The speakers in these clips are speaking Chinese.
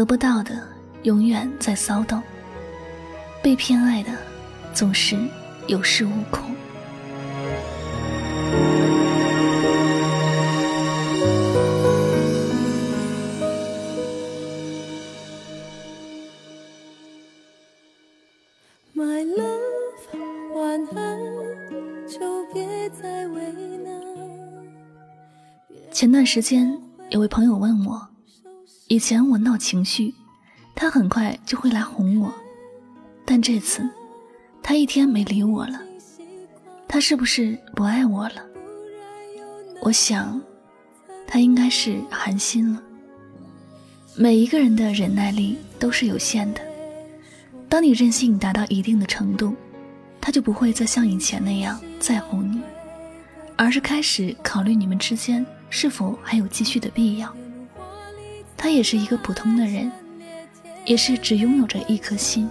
得不到的永远在骚动，被偏爱的总是有恃无恐。前段时间，有位朋友问我，以前我闹情绪，他很快就会来哄我，但这次，他一天没理我了，他是不是不爱我了？我想，他应该是寒心了。每一个人的忍耐力都是有限的，当你任性达到一定的程度，他就不会再像以前那样在乎你，而是开始考虑你们之间。是否还有继续的必要？他也是一个普通的人，也是只拥有着一颗心。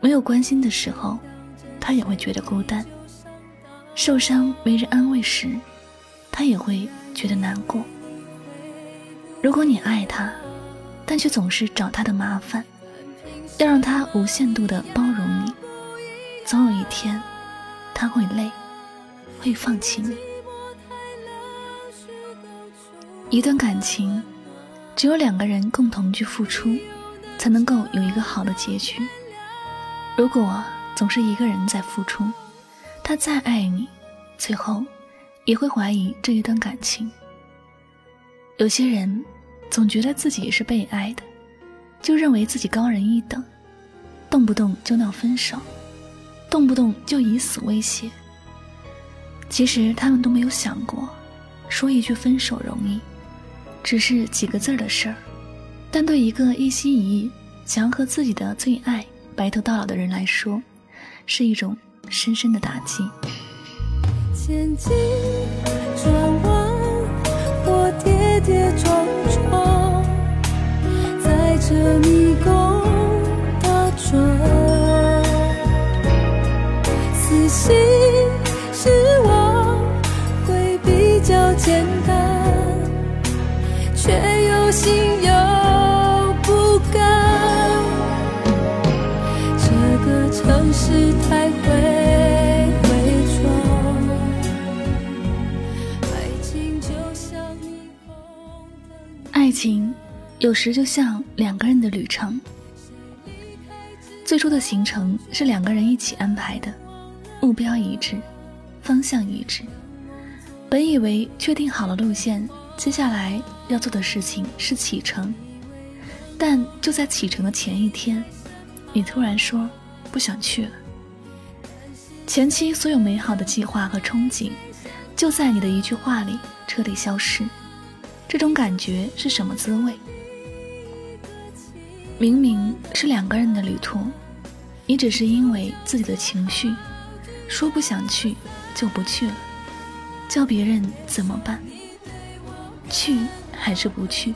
没有关心的时候，他也会觉得孤单；受伤没人安慰时，他也会觉得难过。如果你爱他，但却总是找他的麻烦，要让他无限度的包容你，总有一天，他会累，会放弃你。一段感情，只有两个人共同去付出，才能够有一个好的结局。如果总是一个人在付出，他再爱你，最后也会怀疑这一段感情。有些人总觉得自己是被爱的，就认为自己高人一等，动不动就闹分手，动不动就以死威胁。其实他们都没有想过，说一句分手容易。只是几个字的事儿，但对一个一心一意想要和自己的最爱白头到老的人来说，是一种深深的打击。前进，转弯，或跌跌撞撞，在这迷宫打转，死心失望会比较简单。心有不甘，这个城市太会伪装。爱情就像霓虹爱情有时就像两个人的旅程，最初的行程是两个人一起安排的，目标一致，方向一致，本以为确定好了路线。接下来要做的事情是启程，但就在启程的前一天，你突然说不想去了。前期所有美好的计划和憧憬，就在你的一句话里彻底消失。这种感觉是什么滋味？明明是两个人的旅途，你只是因为自己的情绪，说不想去就不去了，叫别人怎么办？去还是不去？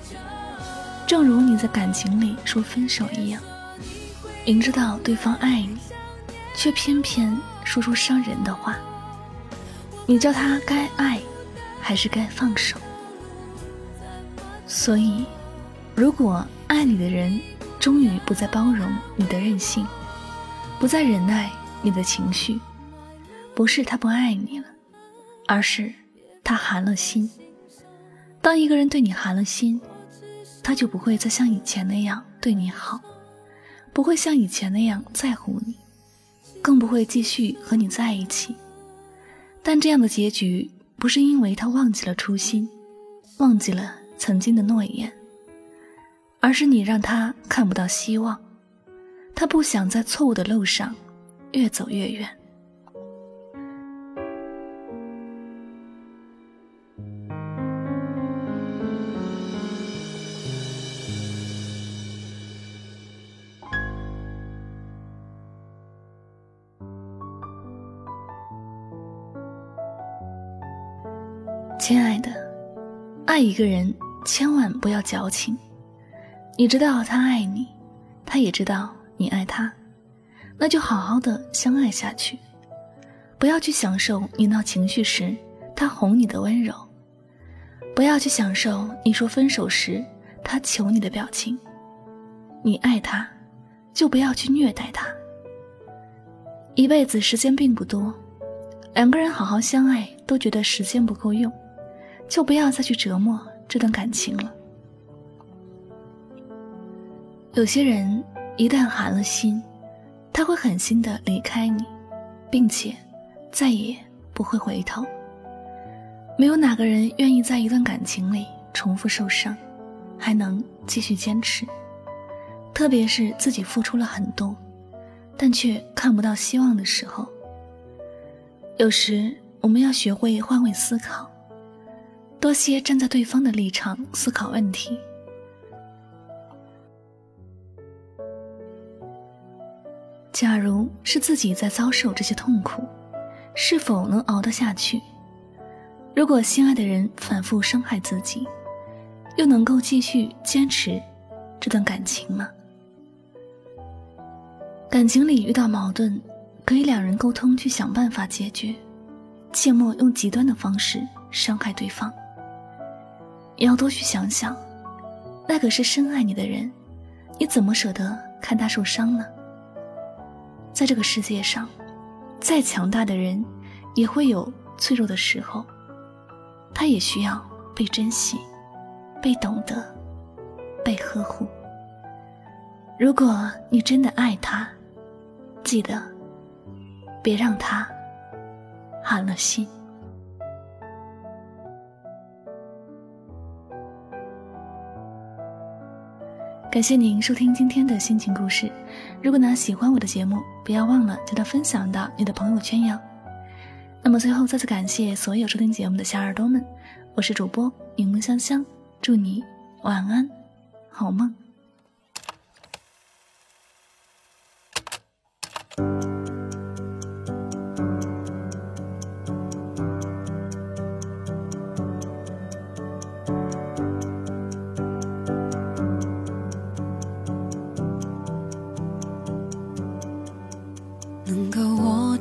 正如你在感情里说分手一样，明知道对方爱你，却偏偏说出伤人的话。你叫他该爱，还是该放手？所以，如果爱你的人终于不再包容你的任性，不再忍耐你的情绪，不是他不爱你了，而是他寒了心。当一个人对你寒了心，他就不会再像以前那样对你好，不会像以前那样在乎你，更不会继续和你在一起。但这样的结局不是因为他忘记了初心，忘记了曾经的诺言，而是你让他看不到希望，他不想在错误的路上越走越远。亲爱的，爱一个人千万不要矫情。你知道他爱你，他也知道你爱他，那就好好的相爱下去。不要去享受你闹情绪时他哄你的温柔，不要去享受你说分手时他求你的表情。你爱他，就不要去虐待他。一辈子时间并不多，两个人好好相爱都觉得时间不够用，就不要再去折磨这段感情了。有些人一旦寒了心，他会狠心的离开你，并且再也不会回头。没有哪个人愿意在一段感情里重复受伤，还能继续坚持。特别是自己付出了很多，但却看不到希望的时候。有时我们要学会换位思考，多些站在对方的立场思考问题。假如是自己在遭受这些痛苦，是否能熬得下去？如果心爱的人反复伤害自己，又能够继续坚持这段感情吗？感情里遇到矛盾，可以两人沟通去想办法解决，切莫用极端的方式伤害对方。也要多去想想，那个是深爱你的人，你怎么舍得看他受伤呢？在这个世界上，再强大的人，也会有脆弱的时候。他也需要被珍惜、被懂得、被呵护。如果你真的爱他，记得别让他寒了心。感谢您收听今天的心情故事。如果呢喜欢我的节目，不要忘了将它分享到你的朋友圈哟。那么最后再次感谢所有收听节目的小耳朵们，我是主播柠檬香香，祝你晚安，好梦。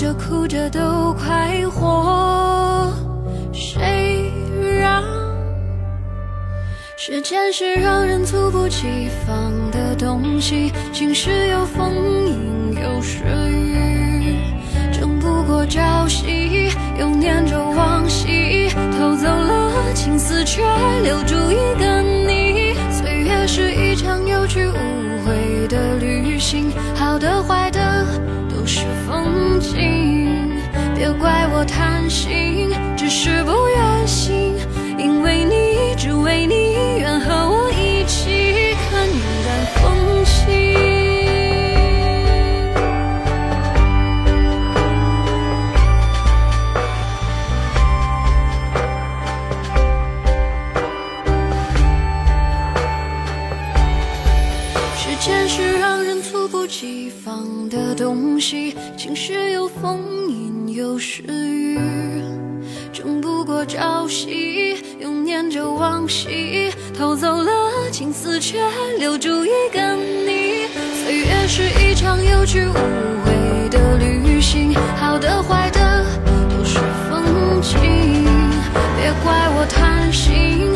着，哭着都快活。谁让时间是让人猝不及防的东西？晴时有风，阴有时雨，争不过朝夕，又念着往昔，偷走了青丝，却留住一个你。岁月是一场有去无回的旅行，好的坏的怪我贪心。只是不愿醒，因为你，只为你，我朝夕，又念着往昔，偷走了青丝，却留住一个你。岁月是一场有去无回的旅行，好的坏的都是风景。别怪我贪心，